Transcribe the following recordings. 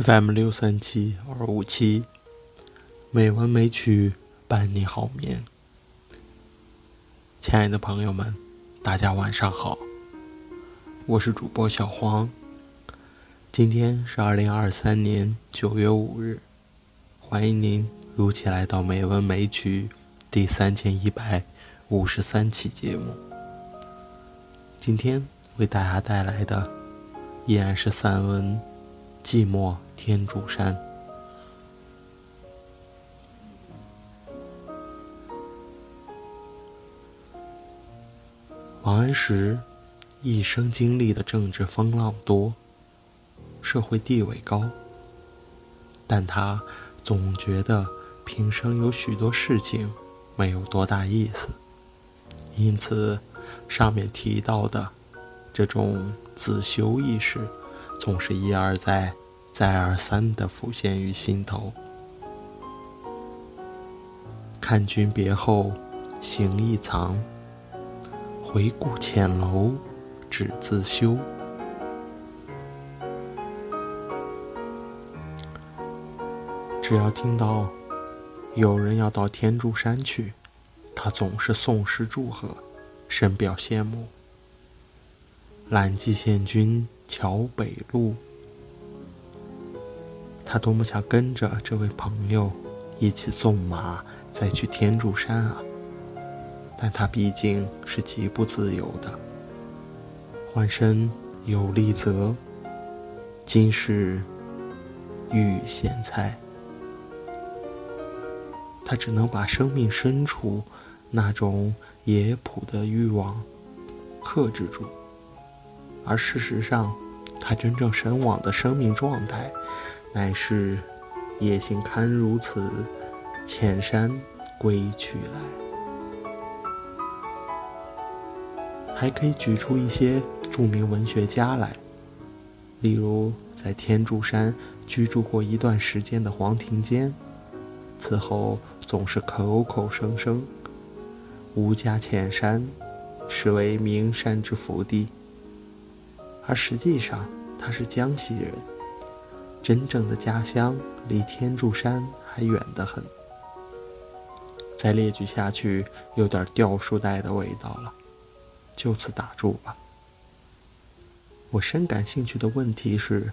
FM 六三七二五七，美文美曲伴你好眠。亲爱的朋友们，大家晚上好，我是主播小黄。今天是二零二三年九月五日，欢迎您如期来到《美文美曲》第三千一百五十三期节目。今天为大家带来的依然是散文《寂寞天柱山》。王安石一生经历的政治风浪多，社会地位高，但他总觉得平生有许多事情没有多大意思，因此上面提到的这种自修意识，总是一而再、再而三地浮现于心头。看君别后，行意藏。回顾浅楼，只自修。只要听到有人要到天柱山去，他总是诵诗祝贺，深表羡慕。揽骑献君桥北路，他多么想跟着这位朋友一起纵马再去天柱山啊！但他毕竟是极不自由的。换身有利泽，今世遇咸菜。他只能把生命深处那种野朴的欲望克制住，而事实上，他真正神往的生命状态，乃是野心堪如此，浅山归去来。还可以举出一些著名文学家来，例如在天柱山居住过一段时间的黄庭坚，此后总是口口声声吴家浅山是为名山之福地，而实际上他是江西人，真正的家乡离天柱山还远得很。再列举下去，有点掉书袋的味道了。就此打住吧。我深感兴趣的问题是，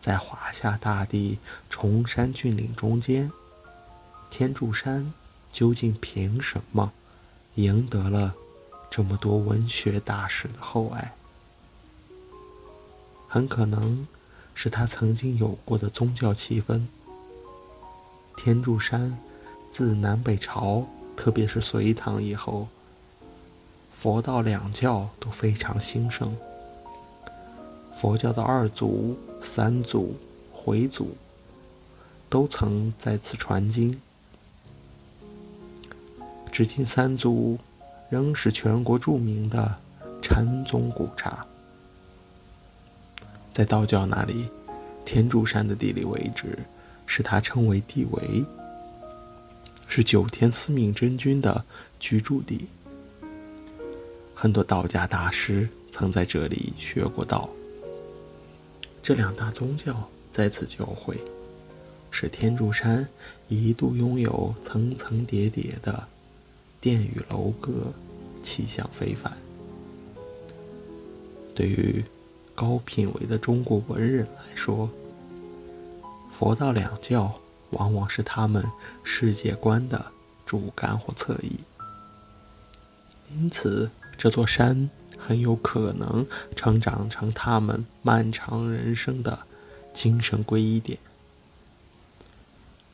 在华夏大地崇山峻岭中间，天柱山究竟凭什么赢得了这么多文学大师的厚爱？很可能是他曾经有过的宗教气氛。天柱山自南北朝，特别是隋唐以后。佛道两教都非常兴盛。佛教的二祖、三祖、回祖，都曾在此传经。至今，三祖仍是全国著名的禅宗古刹。在道教那里，天柱山的地理位置使它称为地围，是九天司命真君的居住地。很多道家大师曾在这里学过道。这两大宗教在此交汇，使天柱山一度拥有层层叠叠的殿宇楼阁，气象非凡。对于高品位的中国文人来说，佛道两教往往是他们世界观的主干或侧翼，因此。这座山很有可能成长成他们漫长人生的精神皈依点。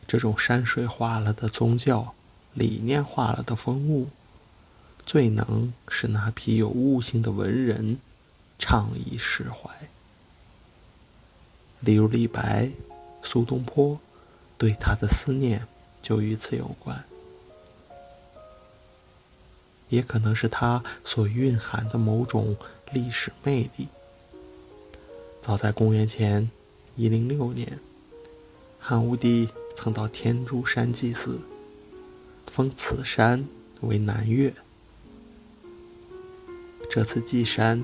这种山水化了的宗教，理念化了的风物，最能使那批有悟性的文人畅意释怀。例如李白、苏东坡，对他的思念就与此有关。也可能是他所蕴含的某种历史魅力。早在公元前一零六年，汉武帝曾到天竺山祭祀，封此山为南岳。这次祭山，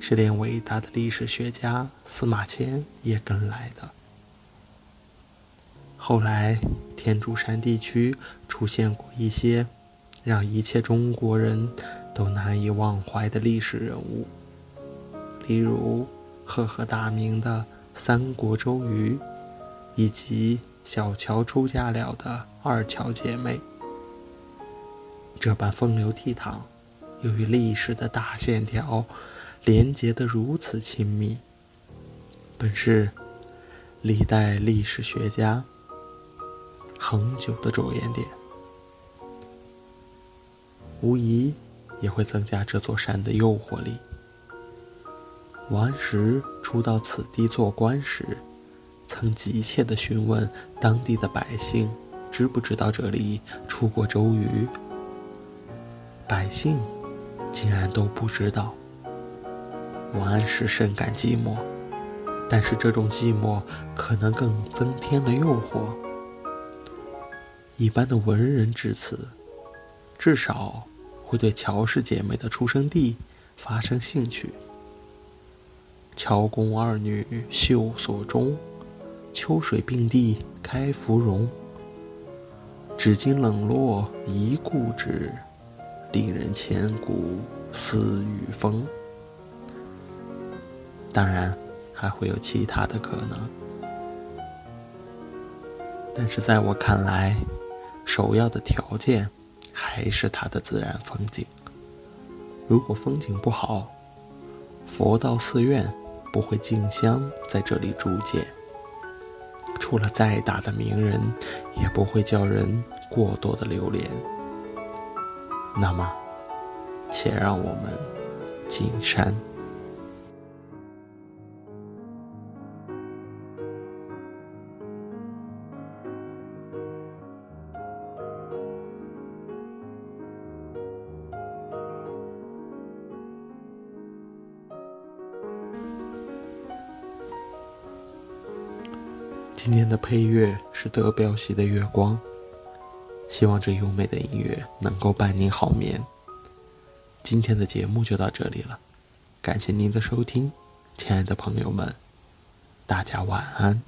是连伟大的历史学家司马迁也跟来的。后来，天柱山地区出现过一些让一切中国人都难以忘怀的历史人物，例如赫赫大名的三国周瑜，以及小乔出嫁了的二乔姐妹。这般风流倜傥，由于历史的大线条连接得如此亲密，本是历代历史学家恒久的着眼点，无疑也会增加这座山的诱惑力。王安石初到此地做官时，曾急切地询问当地的百姓，知不知道这里出过周瑜。百姓竟然都不知道。王安石深感寂寞，但是这种寂寞可能更增添了诱惑。一般的文人至此，至少会对乔氏姐妹的出生地发生兴趣。乔公二女秀所终，秋水并蒂开芙蓉。至今冷落一故址。令人千古思与风。当然，还会有其他的可能，但是在我看来，首要的条件还是它的自然风景。如果风景不好，佛道寺院不会竞相在这里筑建，出了再大的名人，也不会叫人过多的留恋。那么，且让我们进山。今天的配乐是德彪西的《月光》。希望这优美的音乐能够伴您好眠。今天的节目就到这里了，感谢您的收听，亲爱的朋友们，大家晚安。